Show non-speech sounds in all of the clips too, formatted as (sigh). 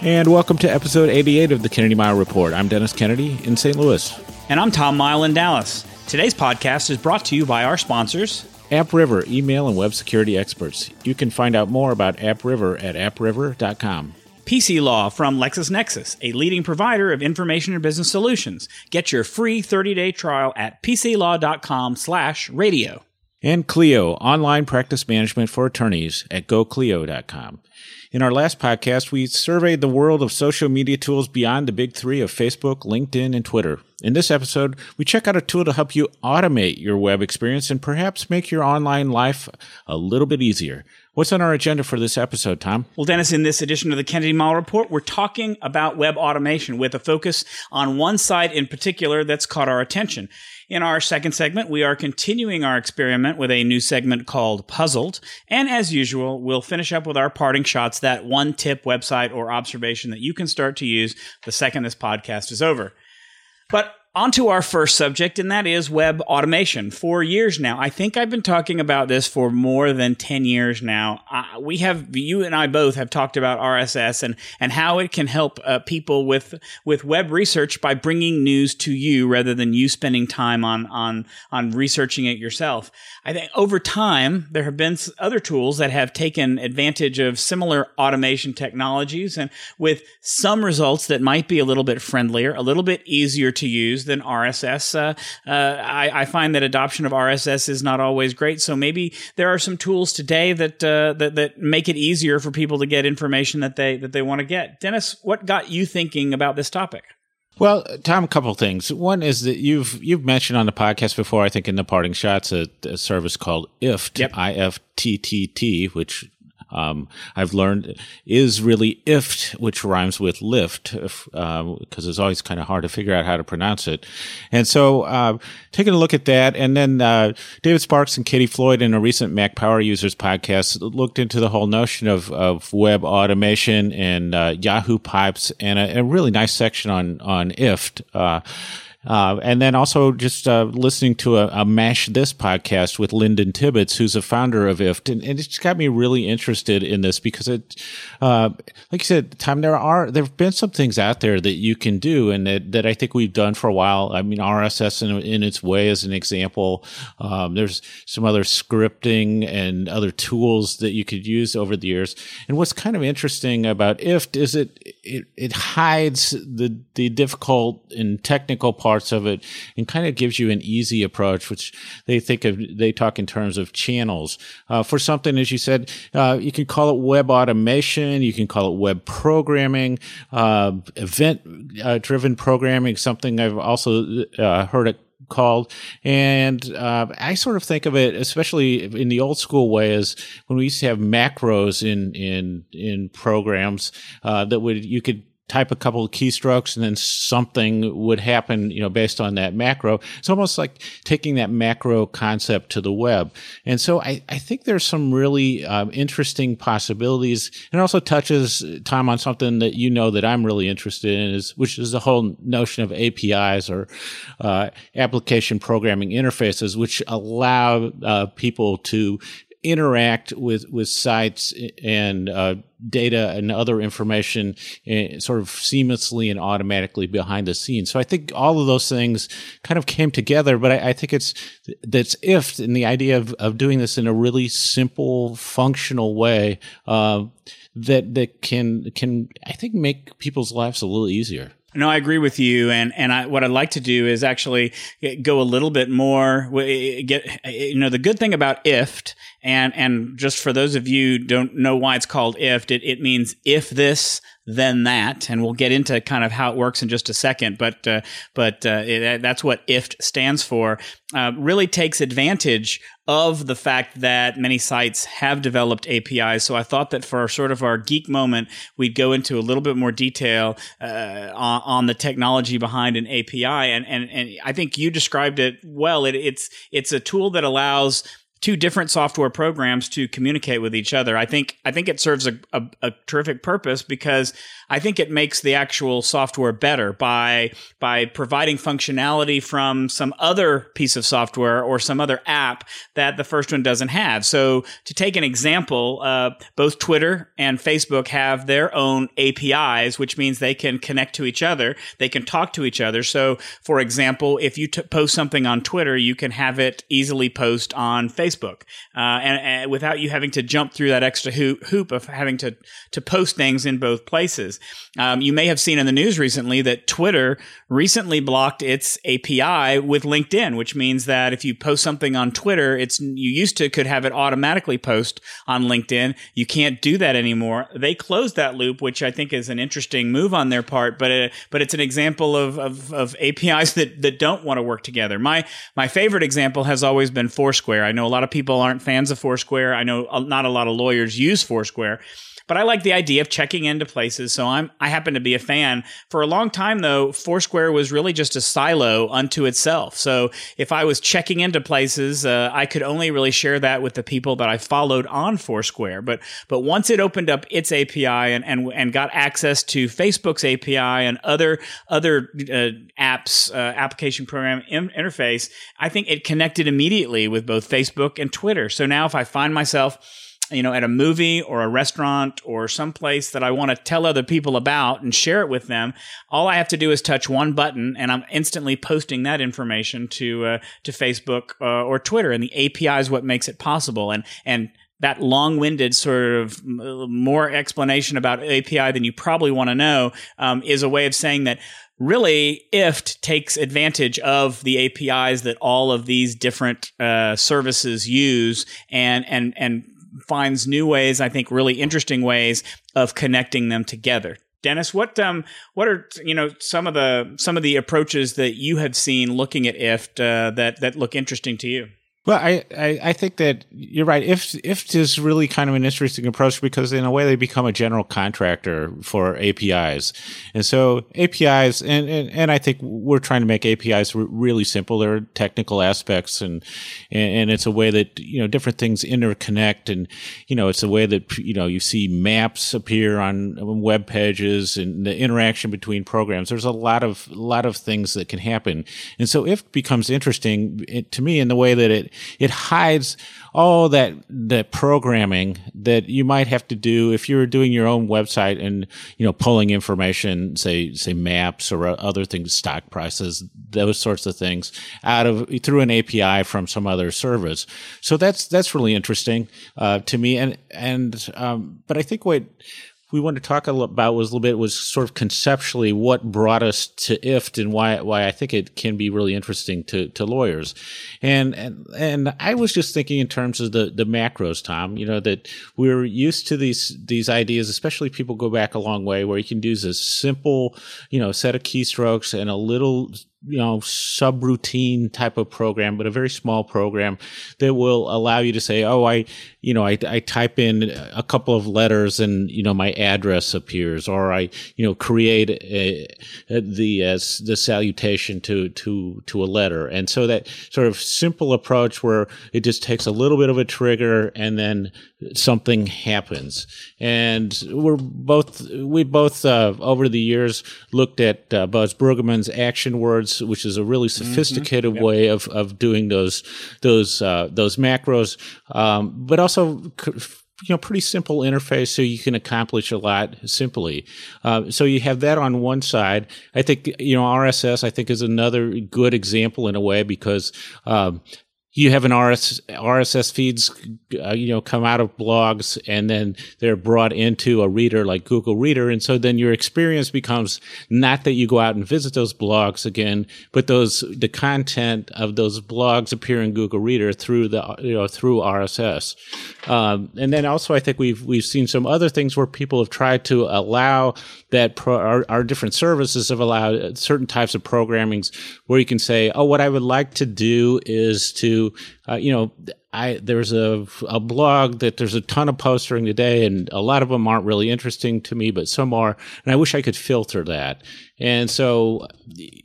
And welcome to episode 88 of the Kennedy Mighell Report. I'm Dennis Kennedy in St. Louis. And I'm Tom Mighell in Dallas. Today's podcast is brought to you by our sponsors. AppRiver, email and web security experts. You can find out more about AppRiver at appriver.com. PC Law from LexisNexis, a leading provider of information and business solutions. Get your free 30-day trial at pclaw.com slash radio. And Clio, online practice management for attorneys at goclio.com. In our last podcast, we surveyed the world of social media tools beyond the big three of Facebook, LinkedIn, and Twitter. In this episode, we check out a tool to help you automate your web experience and perhaps make your online life a little bit easier. What's on our agenda for this episode, Tom? Well, Dennis, in this edition of the Kennedy Mighell Report, we're talking about web automation with a focus on one side in particular that's caught our attention. In our second segment, we are continuing our experiment with a new segment called Puzzled. And as usual, we'll finish up with our parting shots, that one tip, website, or observation that you can start to use the second this podcast is over. But on to our first subject, and that is web automation. For years now, I think I've been talking about this for more than 10 years now. Uh, we have, you and I both have talked about RSS and, and how it can help uh, people with, with web research by bringing news to you rather than you spending time on, on, on researching it yourself. I think over time, there have been other tools that have taken advantage of similar automation technologies and with some results that might be a little bit friendlier, a little bit easier to use than RSS. Uh, uh, I, I, find that adoption of RSS is not always great. So maybe there are some tools today that uh, that, that make it easier for people to get information that they that they want to get. Dennis, what got you thinking about this topic? Well, Tom, a couple of things. One is that you've you've mentioned on the podcast before, I think in the parting shots, a, a service called IFTTT, yep. I F T T T, which um, I've learned is really ift, which rhymes with lift, because uh, it's always kind of hard to figure out how to pronounce it. And so, uh, taking a look at that, and then uh, David Sparks and Katie Floyd in a recent Mac Power Users podcast looked into the whole notion of, of web automation and uh, Yahoo pipes, and a, a, really nice section on on ift. Uh, and then also just uh, listening to a, a, Mash This podcast with Linden Tibbets, who's a founder of IFT. And, and it's got me really interested in this because it, uh, like you said, Tom, there are, there have been some things out there that you can do and that, that I think we've done for a while. I mean, RSS in, in its way as an example. Um, there's some other scripting and other tools that you could use over the years. And what's kind of interesting about IFT is it, it, it hides the, the difficult and technical part parts of it and kind of gives you an easy approach, which they think of, they talk in terms of channels. Uh, for something, as you said, uh, you can call it web automation, you can call it web programming, uh, event uh, driven programming, something I've also uh, heard it called. And uh, I sort of think of it, especially in the old school way, as when we used to have macros in in in programs uh, that would you could type a couple of keystrokes and then something would happen, you know, based on that macro. It's almost like taking that macro concept to the web. And so I, I think there's some really um, interesting possibilities. And it also touches, Tom, on something that you know that I'm really interested in is, which is the whole notion of APIs or uh, application programming interfaces, which allow uh, people to interact with with sites and uh, data and other information uh, sort of seamlessly and automatically behind the scenes. So I think all of those things kind of came together, but I, I think it's that's if in the idea of, of doing this in a really simple, functional way uh, that that can can I think make people's lives a little easier. No, I agree with you, and and I, what I'd like to do is actually eh, go a little bit more. Eh, eh, get you know the good thing about IFT, and and just for those of you don't know why it's called IFT, it, it means if this than that, and we'll get into kind of how it works in just a second. But uh, but uh, it, that's what IFT stands for. Uh, really takes advantage of the fact that many sites have developed APIs. So I thought that for sort of our geek moment, we'd go into a little bit more detail uh, on, on, the technology behind an API. And, and and I think you described it well. It, it's it's a tool that allows two different software programs to communicate with each other. I think I think it serves a, a, a, terrific purpose because I think it makes the actual software better by by providing functionality from some other piece of software or some other app that the first one doesn't have. So to take an example, uh, both Twitter and Facebook have their own APIs, which means they can connect to each other. They can talk to each other. So for example, if you t- post something on Twitter, you can have it easily post on Facebook. Facebook, uh, and, and, without you having to jump through that extra hoop, of having to to post things in both places. Um, you may have seen in the news recently that Twitter recently blocked its API with LinkedIn, which means that if you post something on Twitter, it's you used to could have it automatically post on LinkedIn. You can't do that anymore. They closed that loop, which I think is an interesting move on their part, but it, but it's an example of, of, of APIs that, that don't want to work together. My my favorite example has always been Foursquare. I know a lot of people aren't fans of Foursquare. I know not a lot of lawyers use Foursquare. But I like the idea of checking into places, so I'm I happen to be a fan. For a long time though, Foursquare was really just a silo unto itself. So if I was checking into places, uh, I could only really share that with the people that I followed on Foursquare. But but once it opened up its API and and, and got access to Facebook's API and other other uh, apps uh, application program in- interface, I think it connected immediately with both Facebook and Twitter. So now if I find myself you know, at a movie or a restaurant or someplace that I want to tell other people about and share it with them, all I have to do is touch one button, and I'm instantly posting that information to uh, to Facebook uh, or Twitter. And the API is what makes it possible. And and that long-winded sort of more explanation about API than you probably want to know um, is a way of saying that really IFT takes advantage of the APIs that all of these different uh, services use and and and finds new ways, I think really interesting ways of connecting them together. Dennis, what um what are you know some of the some of the approaches that you have seen looking at IFT uh, that that look interesting to you? Well, I, I, I, think that you're right. If IFT is really kind of an interesting approach because in a way they become a general contractor for APIs, and so APIs and and, and I think we're trying to make APIs really simple. There are technical aspects, and, and it's a way that you know different things interconnect, and you know it's a way that you know you see maps appear on web pages and the interaction between programs. There's a lot of lot of things that can happen, and so IFT becomes interesting to me in the way that it it hides all that that programming that you might have to do if you're doing your own website and you know pulling information, say say maps or other things, stock prices, those sorts of things out of through an API from some other service. So that's that's really interesting uh, to me. And and um, but I think what we wanted to talk about was a little bit was sort of conceptually what brought us to IFT and why why I think it can be really interesting to, to lawyers. And, and and I was just thinking in terms of the, the macros, Tom, you know, that we're used to these these ideas, especially people go back a long way where you can do a simple, you know, set of keystrokes and a little you know subroutine type of program but a very small program that will allow you to say oh i you know i, I type in a couple of letters and you know my address appears or i you know create a, a, the as the salutation to to to a letter and so that sort of simple approach where it just takes a little bit of a trigger and then something happens and we're both we both uh, over the years looked at uh, Buzz Bruggeman's action words words, which is a really mm-hmm. sophisticated mm-hmm. yep. way of, of doing those those uh, those macros, um, but also you know pretty simple interface so you can accomplish a lot simply. Uh, so you have that on one side. I think you know rss i think is another good example in a way because um, you have an RS, RSS feeds, uh, you know, come out of blogs and then they're brought into a reader like Google Reader. And so then your experience becomes not that you go out and visit those blogs again, but those, the content of those blogs appear in Google Reader through the, you know, through RSS. Um, and then also I think we've, we've seen some other things where people have tried to allow that pro, our, our different services have allowed certain types of programmings where you can say, oh, what I would like to do is to, uh, you know, I there's a a blog that there's a ton of posts during the day, and a lot of them aren't really interesting to me, but some are, and I wish I could filter that. And so,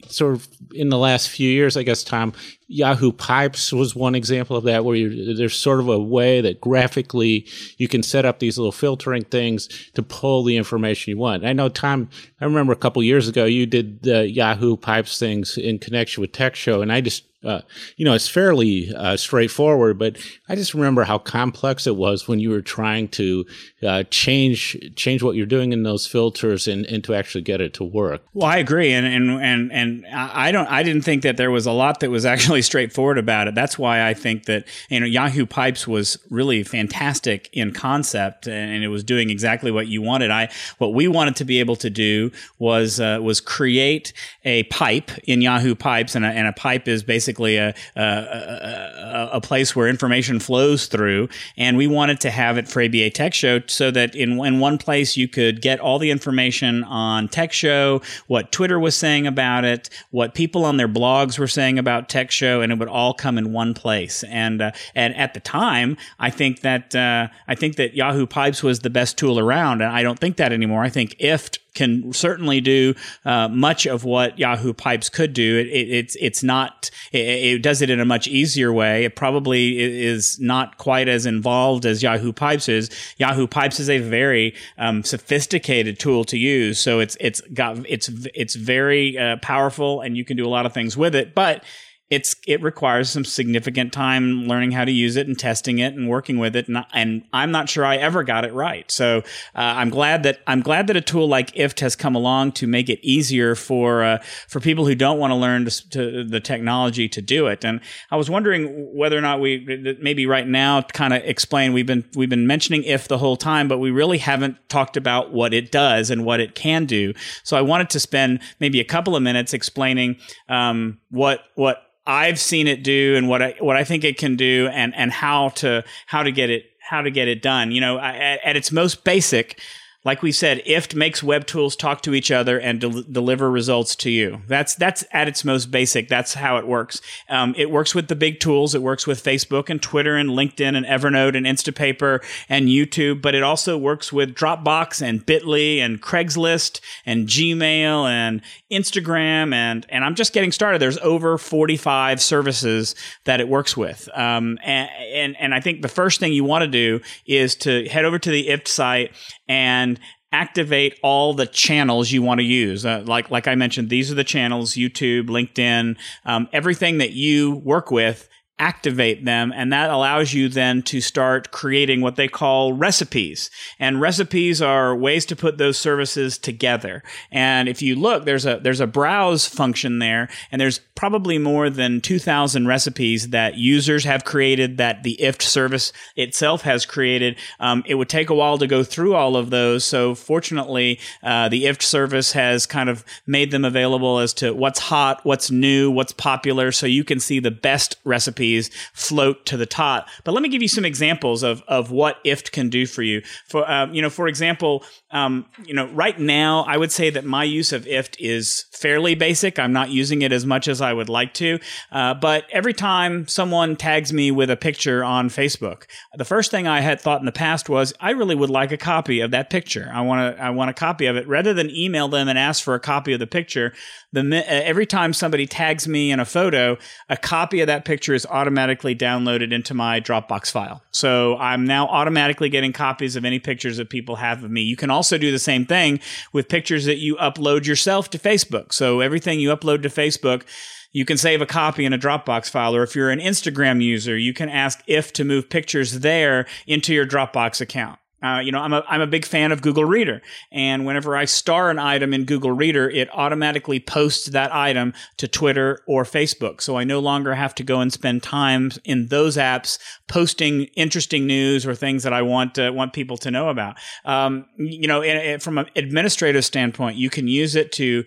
sort of in the last few years, I guess Tom Yahoo Pipes was one example of that, where there's sort of a way that graphically you can set up these little filtering things to pull the information you want. I know Tom. I remember a couple years ago you did the Yahoo Pipes things in connection with Tech Show, and I just uh, you know, it's fairly uh, straightforward, but I just remember how complex it was when you were trying to uh, change change what you're doing in those filters and, and to actually get it to work. Well, I agree, and and and and I don't I didn't think that there was a lot that was (laughs) actually straightforward about it. That's why I think that you know Yahoo Pipes was really fantastic in concept, and it was doing exactly what you wanted. I what we wanted to be able to do was uh, was create a pipe in Yahoo Pipes, and a, and a pipe is basically a, a, a, a place where information flows through, and we wanted to have it for ABA Tech Show so that in, in one place you could get all the information on Tech Show, what Twitter was saying about it, what people on their blogs were saying about Tech Show, and it would all come in one place. And uh, and at the time, I think that uh, I think that Yahoo Pipes was the best tool around, and I don't think that anymore. I think IFT can certainly do uh, much of what Yahoo Pipes could do. It, it, it's it's not it, it, does it in a much easier way. It probably is not quite as involved as Yahoo Pipes is. Yahoo Pipes is a very um, sophisticated tool to use, so it's it's got it's it's very uh, powerful, and you can do a lot of things with it, but it's it requires some significant time learning how to use it and testing it and working with it and, and I'm not sure I ever got it right. So uh, I'm glad that I'm glad that a tool like IFT has come along to make it easier for uh, for people who don't want to learn to, to, the technology to do it. And I was wondering whether or not we maybe right now kind of explain we've been we've been mentioning IFT the whole time but we really haven't talked about what it does and what it can do. So I wanted to spend maybe a couple of minutes explaining um, what what I've seen it do and what I what I think it can do and and how to how to get it how to get it done. You know, at, at its most basic, like we said, IFT makes web tools talk to each other and del- deliver results to you. That's that's at its most basic. That's how it works. Um, it works with the big tools. It works with Facebook and Twitter and LinkedIn and Evernote and Instapaper and YouTube. But it also works with Dropbox and Bitly and Craigslist and Gmail and Instagram and and I'm just getting started. There's over 45 services that it works with. Um, and, and and I think the first thing you want to do is to head over to the IFT site and activate all the channels you want to use. Uh, like like I mentioned, these are the channels: YouTube, LinkedIn, um, everything that you work with activate them and that allows you then to start creating what they call recipes and recipes are ways to put those services together and if you look there's a there's a browse function there and there's probably more than 2000 recipes that users have created that the IFT service itself has created um, it would take a while to go through all of those so fortunately uh, the IFT service has kind of made them available as to what's hot what's new what's popular so you can see the best recipes float to the top. But let me give you some examples of, of what IFT can do for you. For um, you know, for example, um, you know, right now I would say that my use of IFT is fairly basic. I'm not using it as much as I would like to. Uh, but every time someone tags me with a picture on Facebook, the first thing I had thought in the past was I really would like a copy of that picture. I want to I want a copy of it rather than email them and ask for a copy of the picture. The uh, every time somebody tags me in a photo, a copy of that picture is automatically downloaded into my Dropbox file. So I'm now automatically getting copies of any pictures that people have of me. You can also do the same thing with pictures that you upload yourself to Facebook. So everything you upload to Facebook, you can save a copy in a Dropbox file. Or if you're an Instagram user, you can ask if to move pictures there into your Dropbox account. Uh, you know, I'm a I'm a big fan of Google Reader, and whenever I star an item in Google Reader, it automatically posts that item to Twitter or Facebook. So I no longer have to go and spend time in those apps posting interesting news or things that I want uh, want people to know about. Um, you know, from an administrative standpoint, you can use it to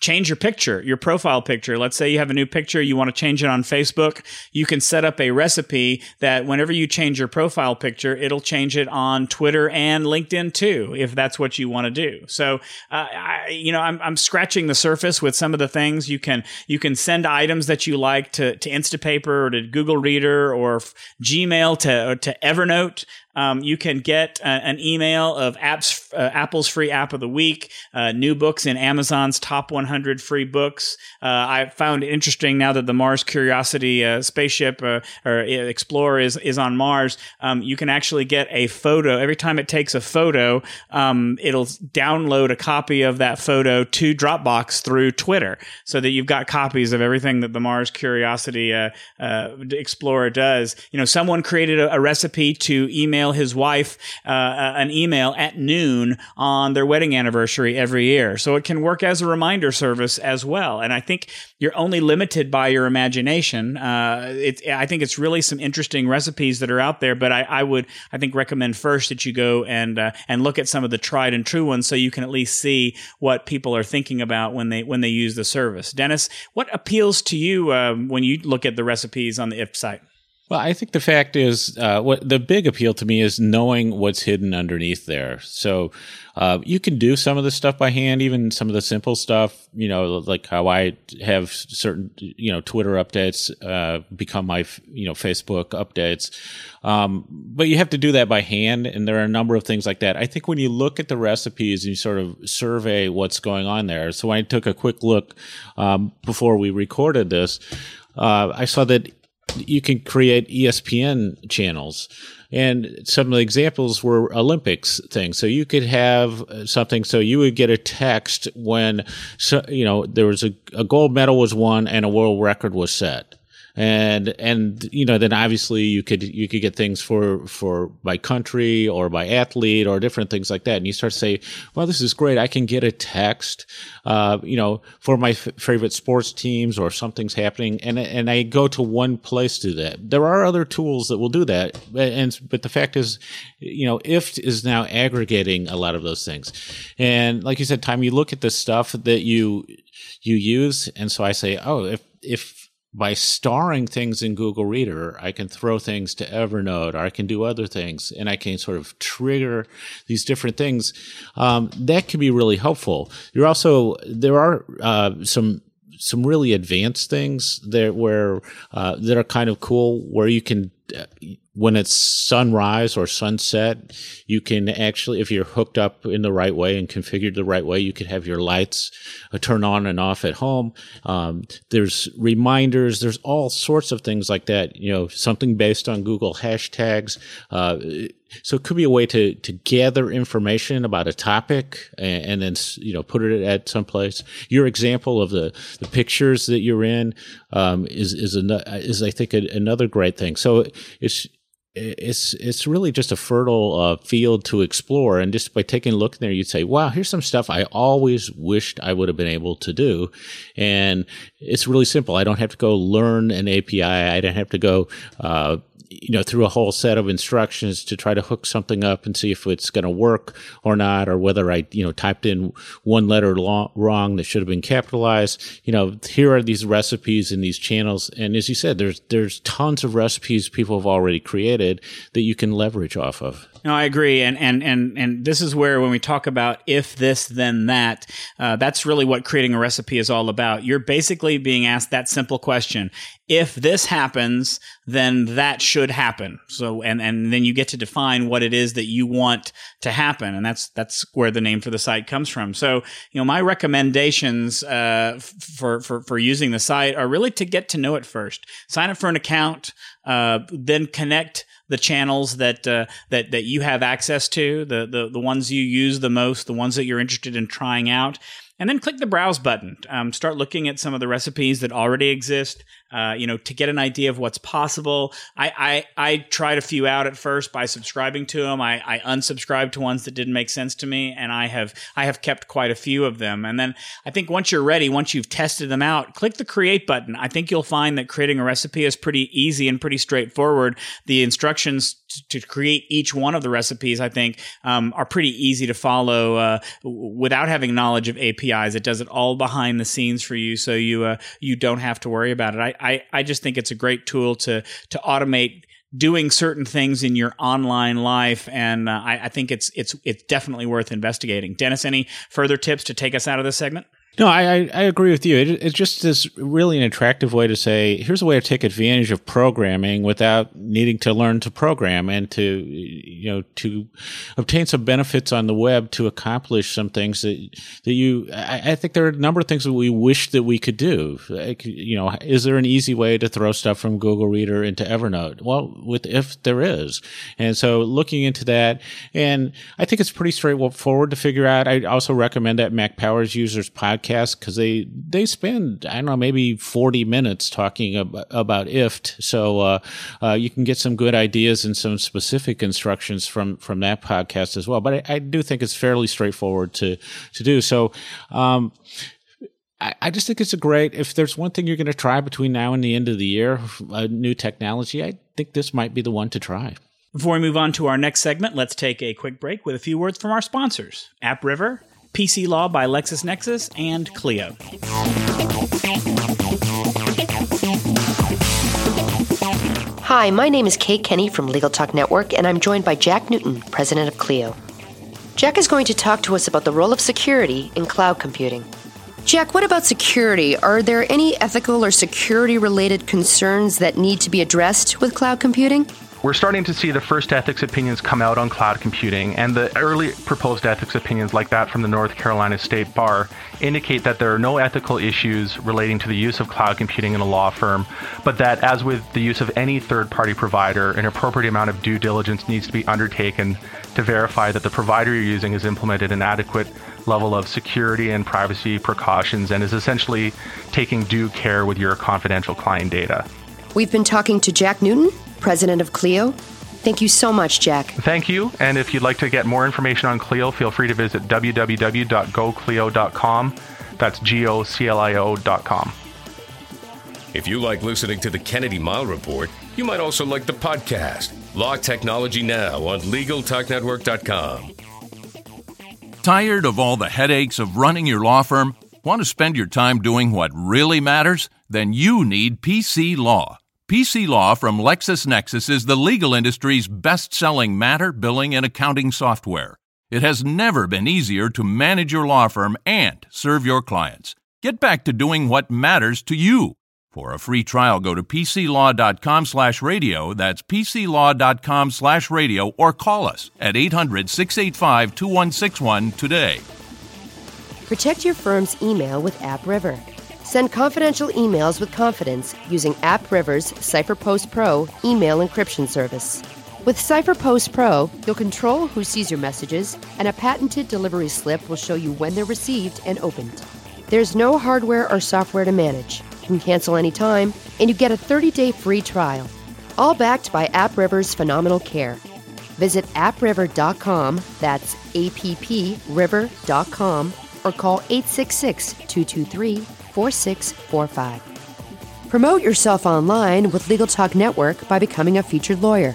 change your picture, your profile picture. Let's say you have a new picture, you want to change it on Facebook. You can set up a recipe that whenever you change your profile picture, it'll change it on Twitter and LinkedIn too, if that's what you want to do. So, uh, I, you know, I'm, I'm scratching the surface with some of the things you can, you can send items that you like to, to Instapaper or to Google Reader or Gmail to, to Evernote. Um, you can get uh, an email of apps, uh, Apple's free app of the week, uh, new books in Amazon's top 100 free books. Uh, I found it interesting now that the Mars Curiosity uh, spaceship uh, or Explorer is is on Mars. Um, you can actually get a photo every time it takes a photo. Um, it'll download a copy of that photo to Dropbox through Twitter, so that you've got copies of everything that the Mars Curiosity Explorer does. You know, someone created a, a recipe to email email his wife uh, uh, an email at noon on their wedding anniversary every year. So it can work as a reminder service as well. And I think you're only limited by your imagination. Uh, it, I think it's really some interesting recipes that are out there, but I, I would, I think, recommend first that you go and uh, and look at some of the tried and true ones, so you can at least see what people are thinking about when they when they use the service. Dennis, what appeals to you uh, when you look at the recipes on the IF site? Well, I think the fact is, uh, what the big appeal to me is knowing what's hidden underneath there. So uh, you can do some of the stuff by hand, even some of the simple stuff. You know, like how I have certain, you know, Twitter updates uh, become my, you know, Facebook updates. Um, but you have to do that by hand, and there are a number of things like that. I think when you look at the recipes and you sort of survey what's going on there. So I took a quick look um, before we recorded this. Uh, I saw that you can create ESPN channels. And some of the examples were Olympics things. So you could have uh, something. So you would get a text when, so, you know, there was a, a gold medal was won and a world record was set and and you know then obviously you could you could get things for for by country or by athlete or different things like that. And you start to say well this is great. I can get a text uh, you know for my f- favorite sports teams or something's happening. And and i go to one place to that. There are other tools that will do that. And but the fact is you know ift is now aggregating a lot of those things. And like you said time you look at the stuff that you you use. And so i say oh if if by starring things in Google Reader, I can throw things to Evernote or I can do other things and I can sort of trigger these different things. Um, that can be really helpful. You're also, there are uh, some some really advanced things there where uh, that are kind of cool where you can uh, when it's sunrise or sunset, you can actually, if you're hooked up in the right way and configured the right way, you could have your lights uh, turn on and off at home. Um, there's reminders. There's all sorts of things like that. You know, something based on Google hashtags. Uh, so it could be a way to to gather information about a topic and, and then you know put it at some place. Your example of the the pictures that you're in um, is is an, is I think a, another great thing. So it's it's it's really just a fertile uh, field to explore. And just by taking a look there, you'd say, "Wow, here's some stuff I always wished I would have been able to do." And it's really simple. I don't have to go learn an API. I don't have to go uh, you know, through a whole set of instructions to try to hook something up and see if it's going to work or not, or whether I, you know, typed in one letter long, wrong that should have been capitalized. You know, here are these recipes and these channels, and as you said, there's there's tons of recipes people have already created that you can leverage off of. No, I agree, and and and and this is where when we talk about if this then that, uh, that's really what creating a recipe is all about. You're basically being asked that simple question: If this happens, then that should happen. So, and and then you get to define what it is that you want to happen, and that's that's where the name for the site comes from. So, you know, my recommendations uh, for for for using the site are really to get to know it first. Sign up for an account, uh, then connect the channels that uh, that that you have access to, the, the the ones you use the most, the ones that you're interested in trying out. And then click the browse button. Um, start looking at some of the recipes that already exist. Uh, you know, to get an idea of what's possible. I, I I tried a few out at first by subscribing to them. I, I unsubscribed to ones that didn't make sense to me, and I have I have kept quite a few of them. And then I think once you're ready, once you've tested them out, click the create button. I think you'll find that creating a recipe is pretty easy and pretty straightforward. The instructions to create each one of the recipes, I think, um, are pretty easy to follow uh, without having knowledge of APIs. It does it all behind the scenes for you, so you uh, you don't have to worry about it. I, I I just think it's a great tool to to automate doing certain things in your online life, and uh, I, I think it's it's it's definitely worth investigating. Dennis, any further tips to take us out of this segment? No, I, I agree with you. It, it just is really an attractive way to say, here's a way to take advantage of programming without needing to learn to program and to, you know, to obtain some benefits on the web to accomplish some things that, that you, I, I think there are a number of things that we wish that we could do. Like, you know, is there an easy way to throw stuff from Google Reader into Evernote? Well, with if there is. And so looking into that, and I think it's pretty straightforward to figure out. I also recommend that Mac Powers users podcast podcast because they they spend I don't know maybe forty minutes talking about, about IFT, so uh, uh, you can get some good ideas and some specific instructions from from that podcast as well. But I, I do think it's fairly straightforward to to do. So. Um, I, just think it's a great. If there's one thing you're going to try between now and the end of the year, a new technology, I think this might be the one to try. Before we move on to our next segment, let's take a quick break with a few words from our sponsors AppRiver PC Law by LexisNexis, and Clio. Hi, my name is Kate Kenny from Legal Talk Network, and I'm joined by Jack Newton, president of Clio. Jack is going to talk to us about the role of security in cloud computing. Jack, what about security? Are there any ethical or security related concerns that need to be addressed with cloud computing? We're starting to see the first ethics opinions come out on cloud computing, and the early proposed ethics opinions, like that from the North Carolina State Bar, indicate that there are no ethical issues relating to the use of cloud computing in a law firm, but that, as with the use of any third party provider, an appropriate amount of due diligence needs to be undertaken to verify that the provider you're using has implemented an adequate level of security and privacy precautions and is essentially taking due care with your confidential client data. We've been talking to Jack Newton, president of Clio. Thank you so much, Jack. Thank you. And if you'd like to get more information on Clio, feel free to visit www.goclio.com. That's G O C L I O.com. If you like listening to the Kennedy Mighell Report, you might also like the podcast, Law Technology Now, on LegalTalkNetwork.com. Tired of all the headaches of running your law firm? Want to spend your time doing what really matters? Then you need PC Law. PC Law from LexisNexis is the legal industry's best selling matter, billing, and accounting software. It has never been easier to manage your law firm and serve your clients. Get back to doing what matters to you. For a free trial, go to pclaw.com slash radio. That's pclaw.com slash radio or call us at 800 685 2161 today. Protect your firm's email with AppRiver. Send confidential emails with confidence using AppRiver's CipherPost Pro email encryption service. With CipherPost Pro, you'll control who sees your messages, and a patented delivery slip will show you when they're received and opened. There's no hardware or software to manage. You can cancel anytime, and you get a 30 day free trial. All backed by AppRiver's phenomenal care. Visit appriver.com, that's A P P river.com, or call 866 223 4645. Promote yourself online with Legal Talk Network by becoming a featured lawyer.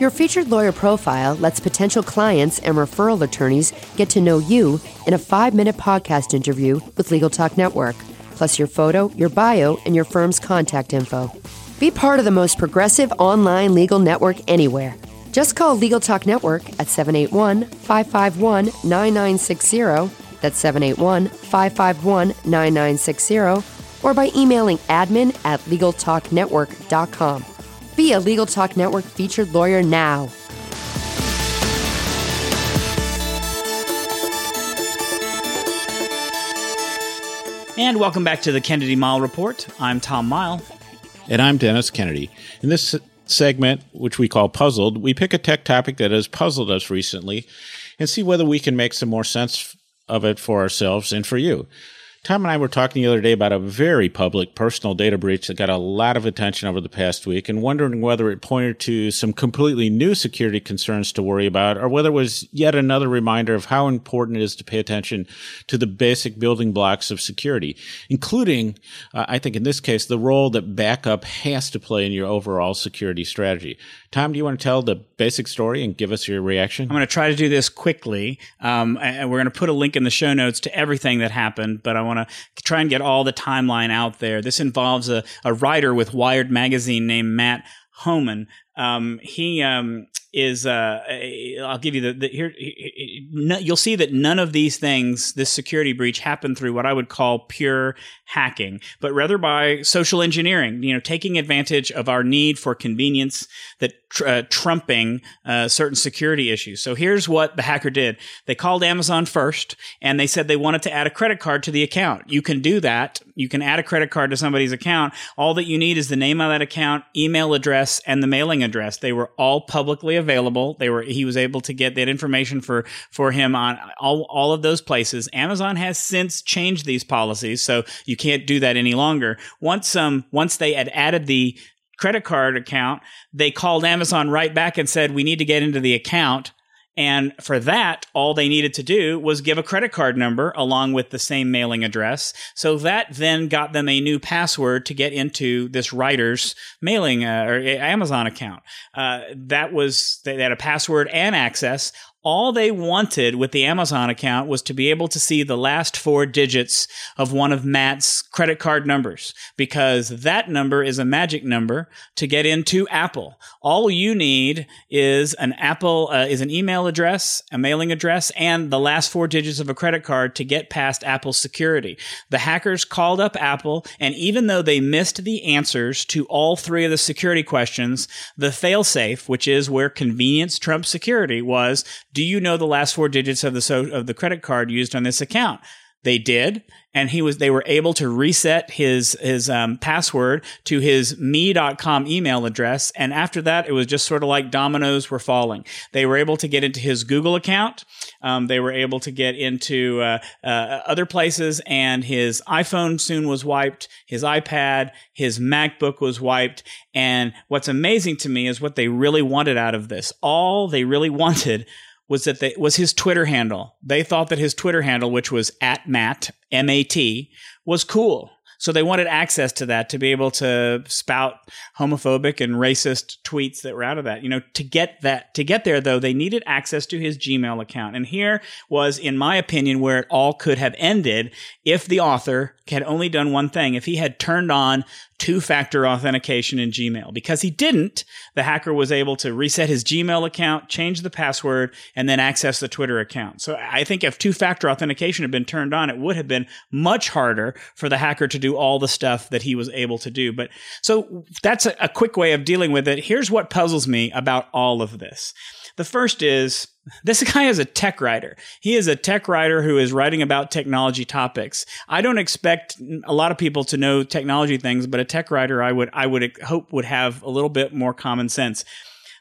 Your featured lawyer profile lets potential clients and referral attorneys get to know you in a five minute podcast interview with Legal Talk Network, plus your photo, your bio, and your firm's contact info. Be part of the most progressive online legal network anywhere. Just call Legal Talk Network at 781 551 9960 that's 781 551 9960 or by emailing admin at LegalTalkNetwork.com. Be a Legal Talk Network featured lawyer now. And welcome back to the Kennedy Mighell Report. I'm Tom Mighell. And I'm Dennis Kennedy. In this segment, which we call Puzzled, we pick a tech topic that has puzzled us recently and see whether we can make some more sense of it for ourselves and for you. Tom and I were talking the other day about a very public personal data breach that got a lot of attention over the past week and wondering whether it pointed to some completely new security concerns to worry about or whether it was yet another reminder of how important it is to pay attention to the basic building blocks of security, including, uh, I think in this case, the role that backup has to play in your overall security strategy. Tom, do you want to tell the basic story and give us your reaction? I'm going to try to do this quickly. Um, and we're going to put a link in the show notes to everything that happened, but I want to try and get all the timeline out there. This involves a, a writer with Wired Magazine named Mat Honan. Um, he um, is uh, I'll give you the, the here you'll see that none of these things this security breach happened through what I would call pure hacking but rather by social engineering you know taking advantage of our need for convenience that tr- uh, trumping uh, certain security issues. So here's what the hacker did. They called Amazon first and they said they wanted to add a credit card to the account. You can do that. You can add a credit card to somebody's account. All that you need is the name of that account email address and the mailing address. They were all publicly available available. They were he was able to get that information for for him on all all of those places. Amazon has since changed these policies, so you can't do that any longer. Once um once they had added the credit card account, they called Amazon right back and said we need to get into the account and for that, all they needed to do was give a credit card number along with the same mailing address. So that then got them a new password to get into this writer's mailing uh, or Amazon account. Uh, that was, they had a password and access all they wanted with the Amazon account was to be able to see the last four digits of one of Mat's credit card numbers because that number is a magic number to get into Apple. All you need is an Apple uh, is an email address, a mailing address, and the last four digits of a credit card to get past Apple's security. The hackers called up Apple, and even though they missed the answers to all three of the security questions, the failsafe, which is where convenience trumps security, was do you know the last four digits of the so- of the credit card used on this account? They did, and he was they were able to reset his his um, password to his me.com email address and after that it was just sort of like dominoes were falling they were able to get into his google account um, they were able to get into uh, uh, other places and his iphone soon was wiped his ipad his macbook was wiped and what's amazing to me is what they really wanted out of this all they really (laughs) wanted was that they, was his Twitter handle. They thought that his Twitter handle, which was at Matt M A T, was cool. So they wanted access to that to be able to spout homophobic and racist tweets that were out of that. You know, to get that, to get there though, they needed access to his Gmail account. And here was, in my opinion, where it all could have ended if the author had only done one thing. If he had turned on two factor authentication in Gmail. Because he didn't, the hacker was able to reset his Gmail account, change the password, and then access the Twitter account. So I think if two factor authentication had been turned on, it would have been much harder for the hacker to do all the stuff that he was able to do. But so that's a, a quick way of dealing with it. Here's what puzzles me about all of this. The first is this guy is a tech writer. He is a tech writer who is writing about technology topics. I don't expect a lot of people to know technology things, but a tech writer I would I would hope would have a little bit more common sense.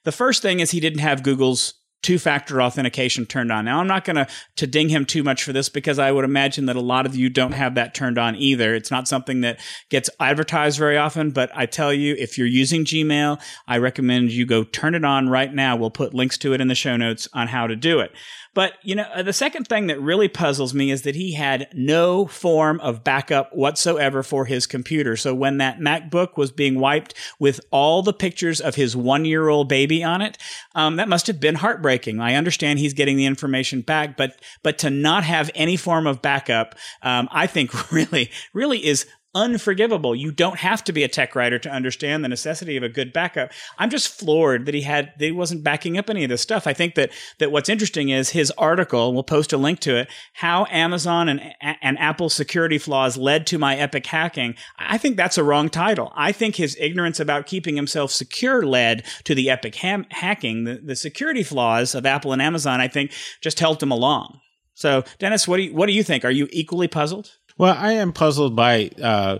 The first thing is he didn't have Google's two-factor authentication turned on. Now, I'm not going to to ding him too much for this because I would imagine that a lot of you don't have that turned on either. It's not something that gets advertised very often, but I tell you, if you're using Gmail, I recommend you go turn it on right now. We'll put links to it in the show notes on how to do it. But, you know, uh, the second thing that really puzzles me is that he had no form of backup whatsoever for his computer. So when that MacBook was being wiped with all the pictures of his one year old baby on it, um, that must have been heartbreaking. I understand he's getting the information back, but, but to not have any form of backup, um, I think (laughs) really, really is unforgivable. You don't have to be a tech writer to understand the necessity of a good backup. I'm just floored that he had that he wasn't backing up any of this stuff. I think that that what's interesting is his article. We'll post a link to it. How Amazon and and Apple security flaws led to my epic hacking. I think that's a wrong title. I think his ignorance about keeping himself secure led to the epic ham- hacking. The, the security flaws of Apple and Amazon, I think, just helped him along. So, Dennis, what do you, what do you think? Are you equally puzzled? Well, I am puzzled by uh,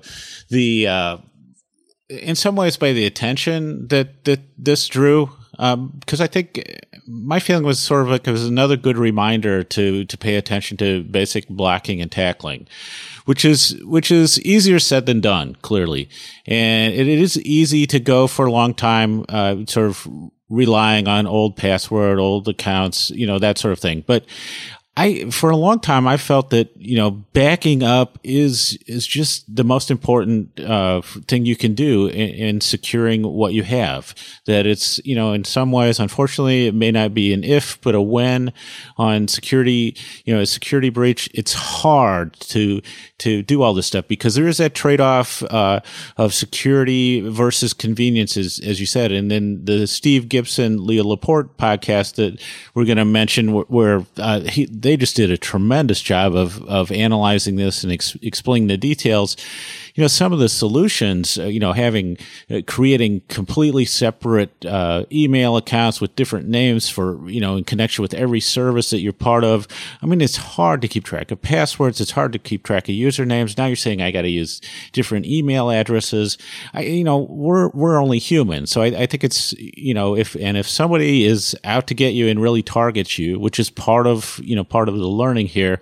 the, uh, in some ways, by the attention that that this drew. because um, I think my feeling was sort of like it was another good reminder to to pay attention to basic blocking and tackling, which is which is easier said than done, clearly, and it, it is easy to go for a long time, uh, sort of relying on old password, old accounts, you know, that sort of thing. But I for a long time I felt that you know backing up is is just the most important uh, thing you can do in, in, securing what you have. That it's you know in some ways, unfortunately, it may not be an if but a when on security. You know, a security breach. It's hard to to do all this stuff because there is that trade off uh, of security versus convenience, as, you said. And then the Steve Gibson Leo Laporte podcast that we're going to mention, where, where uh, he they just did a tremendous job of of analyzing this and ex- explaining the details. You know, some of the solutions, uh, you know, having uh, creating completely separate uh, email accounts with different names for you know in connection with every service that you're part of. I mean, it's hard to keep track of passwords. It's hard to keep track of usernames. Now you're saying I got to use different email addresses. I, you know, we're we're only human, so I, I think it's you know if and if somebody is out to get you and really targets you, which is part of you know part of the learning here,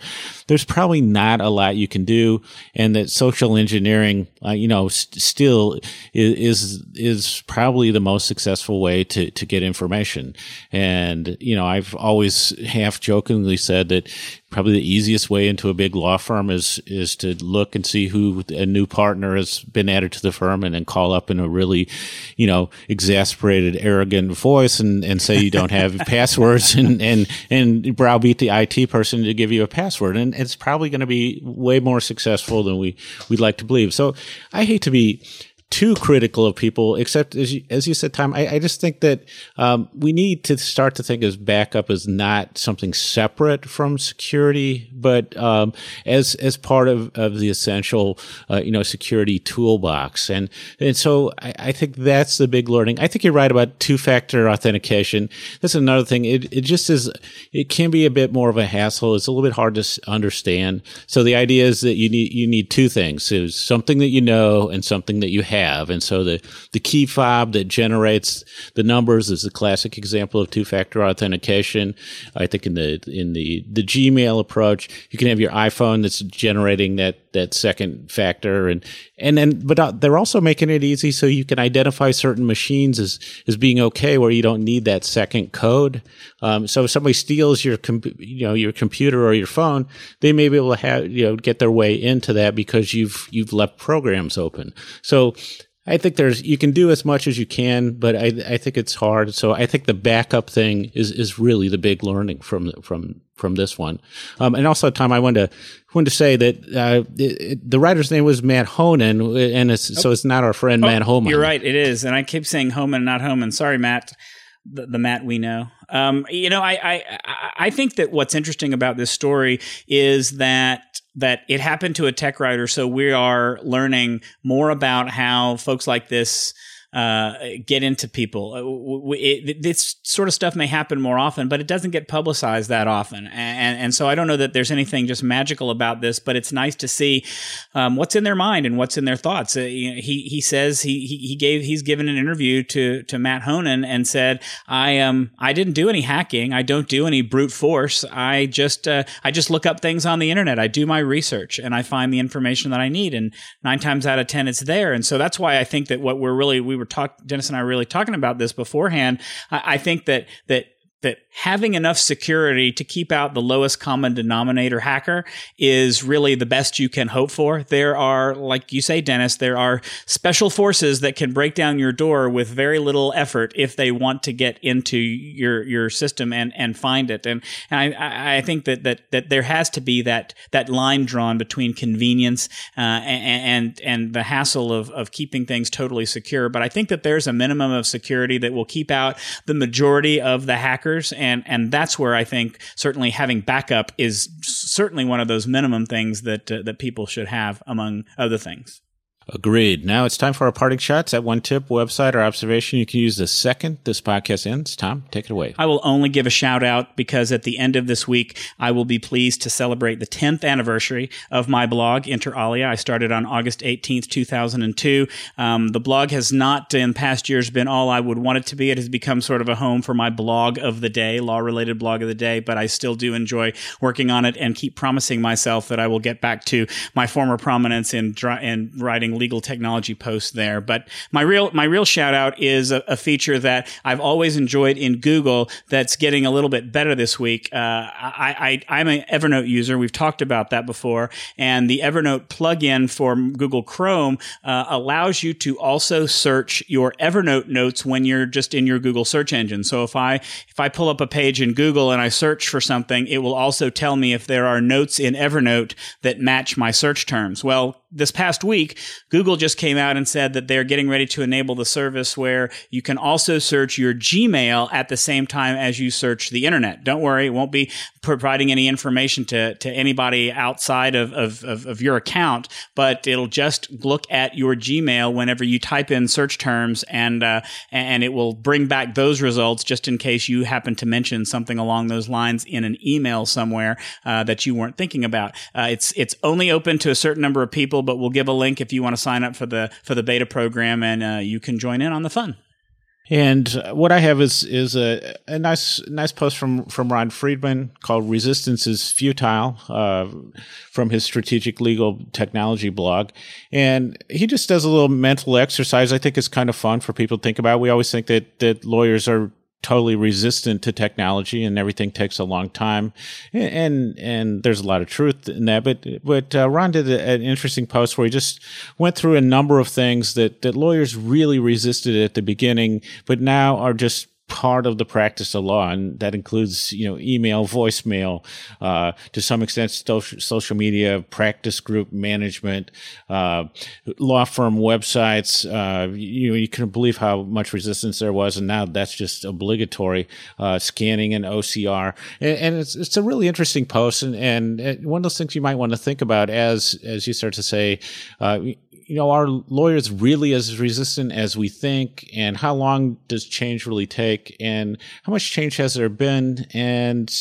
there's probably not a lot you can do, and that social engineering, uh, you know, st- still is, is is probably the most successful way to to get information. And you know, I've always half jokingly said that probably the easiest way into a big law firm is is to look and see who a new partner has been added to the firm and then call up in a really you know exasperated arrogant voice and, and say you don't have (laughs) passwords and and and browbeat the IT person to give you a password. And it's probably going to be way more successful than we we'd like to believe. So I hate to be too critical of people, except as you, as you said, Tom, I, I just think that um, we need to start to think as backup as not something separate from security, but um, as as part of, of the essential, uh, you know, security toolbox. And and so I, I, think that's the big learning. I think you're right about two factor authentication. That's another thing. It it just is. It can be a bit more of a hassle. It's a little bit hard to understand. So the idea is that you need you need two things: so something that you know and something that you have have. And so the, the key fob that generates the numbers is the classic example of two-factor authentication. I think in the, in the, the Gmail approach, you can have your iPhone that's generating that, that second factor and, and then, but uh, they're also making it easy so you can identify certain machines as, as being okay where you don't need that second code. Um, so if somebody steals your, com- you know, your computer or your phone, they may be able to have, you know, get their way into that because you've, you've left programs open. So I think there's you can do as much as you can, but I I think it's hard. So I think the backup thing is is really the big learning from from from this one. Um, and also, Tom, I wanted to wanted to say that uh, it, it, the writer's name was Mat Honan, and it's, oh. so it's not our friend oh, Matt Homan. You're right, it is, and I keep saying Homan, not Homan. Sorry, Matt. The, the Matt we know. Um, you know, I, I I think that what's interesting about this story is that that it happened to a tech writer. So we are learning more about how folks like this uh, get into people. Uh, it, this sort of stuff may happen more often, but it doesn't get publicized that often. And, and so I don't know that there's anything just magical about this, but it's nice to see um, what's in their mind and what's in their thoughts. Uh, he he says he he gave he's given an interview to to Mat Honan and said I um I didn't do any hacking. I don't do any brute force. I just uh, I just look up things on the internet. I do my research and I find the information that I need. And nine times out of ten, it's there. And so that's why I think that what we're really we were were talking, Dennis and I were really talking about this beforehand. I, I think that that that having enough security to keep out the lowest common denominator hacker is really the best you can hope for. There are, like you say, Dennis, there are special forces that can break down your door with very little effort if they want to get into your your system and and find it. And, and I, I think that that that there has to be that that line drawn between convenience uh, and, and and the hassle of of keeping things totally secure. But I think that there's a minimum of security that will keep out the majority of the hackers and and that's where I think certainly having backup is certainly one of those minimum things that uh, that people should have among other things. Agreed. Now it's time for our parting shots. At one tip, website, or observation you can use the second this podcast ends. Tom, take it away. I will only give a shout out because at the end of this week, I will be pleased to celebrate the 10th anniversary of my blog, Inter Alia. I started on August 18th, 2002. Um, the blog has not in past years been all I would want it to be. It has become sort of a home for my blog of the day, law related blog of the day, but I still do enjoy working on it and keep promising myself that I will get back to my former prominence in, in writing legal technology posts there. But my real my real shout out is a, a, feature that I've always enjoyed in Google that's getting a little bit better this week. Uh, I, I am an Evernote user. We've talked about that before, and the Evernote plugin for Google Chrome uh, allows you to also search your Evernote notes when you're just in your Google search engine. So if I if I pull up a page in Google and I search for something, it will also tell me if there are notes in Evernote that match my search terms. Well, this past week, Google just came out and said that they're getting ready to enable the service where you can also search your Gmail at the same time as you search the internet. Don't worry, it won't be providing any information to, to anybody outside of, of, of, of your account, but it'll just look at your Gmail whenever you type in search terms and, uh, and it will bring back those results just in case you happen to mention something along those lines in an email somewhere uh, that you weren't thinking about. Uh, it's, it's only open to a certain number of people but we'll give a link if you want to sign up for the for the beta program, and uh, you can join in on the fun. And what I have is is a, a nice nice post from from Ron Friedman called "Resistance is Futile" uh, from his Strategic Legal Technology blog, and he just does a little mental exercise. I think it's kind of fun for people to think about. We always think that that lawyers are totally resistant to technology and everything takes a long time. And and, there's a lot of truth in that but but uh, Ron did an interesting post where he just went through a number of things that that lawyers really resisted at the beginning but now are just part of the practice of law, and that includes you know email, voicemail, uh, to some extent social, social media, practice group management, uh, law firm websites. Uh, you you couldn't believe how much resistance there was, and now that's just obligatory. Uh, scanning and OCR, and, and, it's it's a really interesting post, and, and one of those things you might want to think about as as you start to say uh, you know, are lawyers really as resistant as we think? And how long does change really take? And how much change has there been? And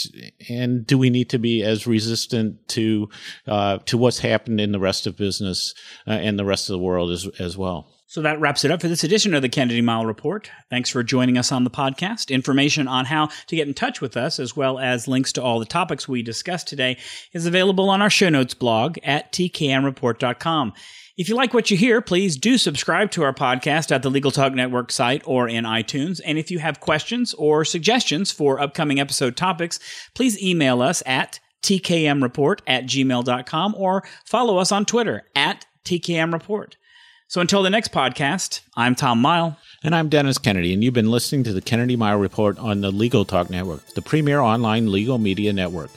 and do we need to be as resistant to uh, to what's happened in the rest of business uh, and the rest of the world as as well? So that wraps it up for this edition of the Kennedy Mighell Report. Thanks for joining us on the podcast. Information on how to get in touch with us, as well as links to all the topics we discussed today, is available on our show notes blog at tkmreport.com. If you like what you hear, please do subscribe to our podcast at the Legal Talk Network site or in iTunes. And if you have questions or suggestions for upcoming episode topics, please email us at tkmreport at gmail.com or follow us on Twitter at tkmreport. So until the next podcast, I'm Tom Mighell. And I'm Dennis Kennedy, and you've been listening to the Kennedy Mighell Report on the Legal Talk Network, the premier online legal media network.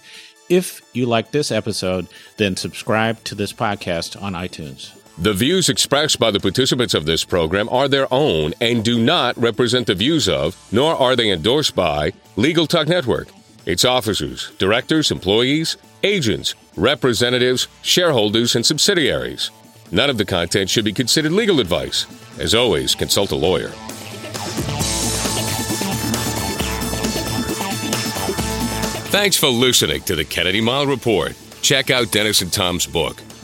If you like this episode, then subscribe to this podcast on iTunes. The views expressed by the participants of this program are their own and do not represent the views of, nor are they endorsed by, Legal Talk Network, its officers, directors, employees, agents, representatives, shareholders, and subsidiaries. None of the content should be considered legal advice. As always, consult a lawyer. Thanks for listening to the Kennedy Mighell Report. Check out Dennis and Tom's book.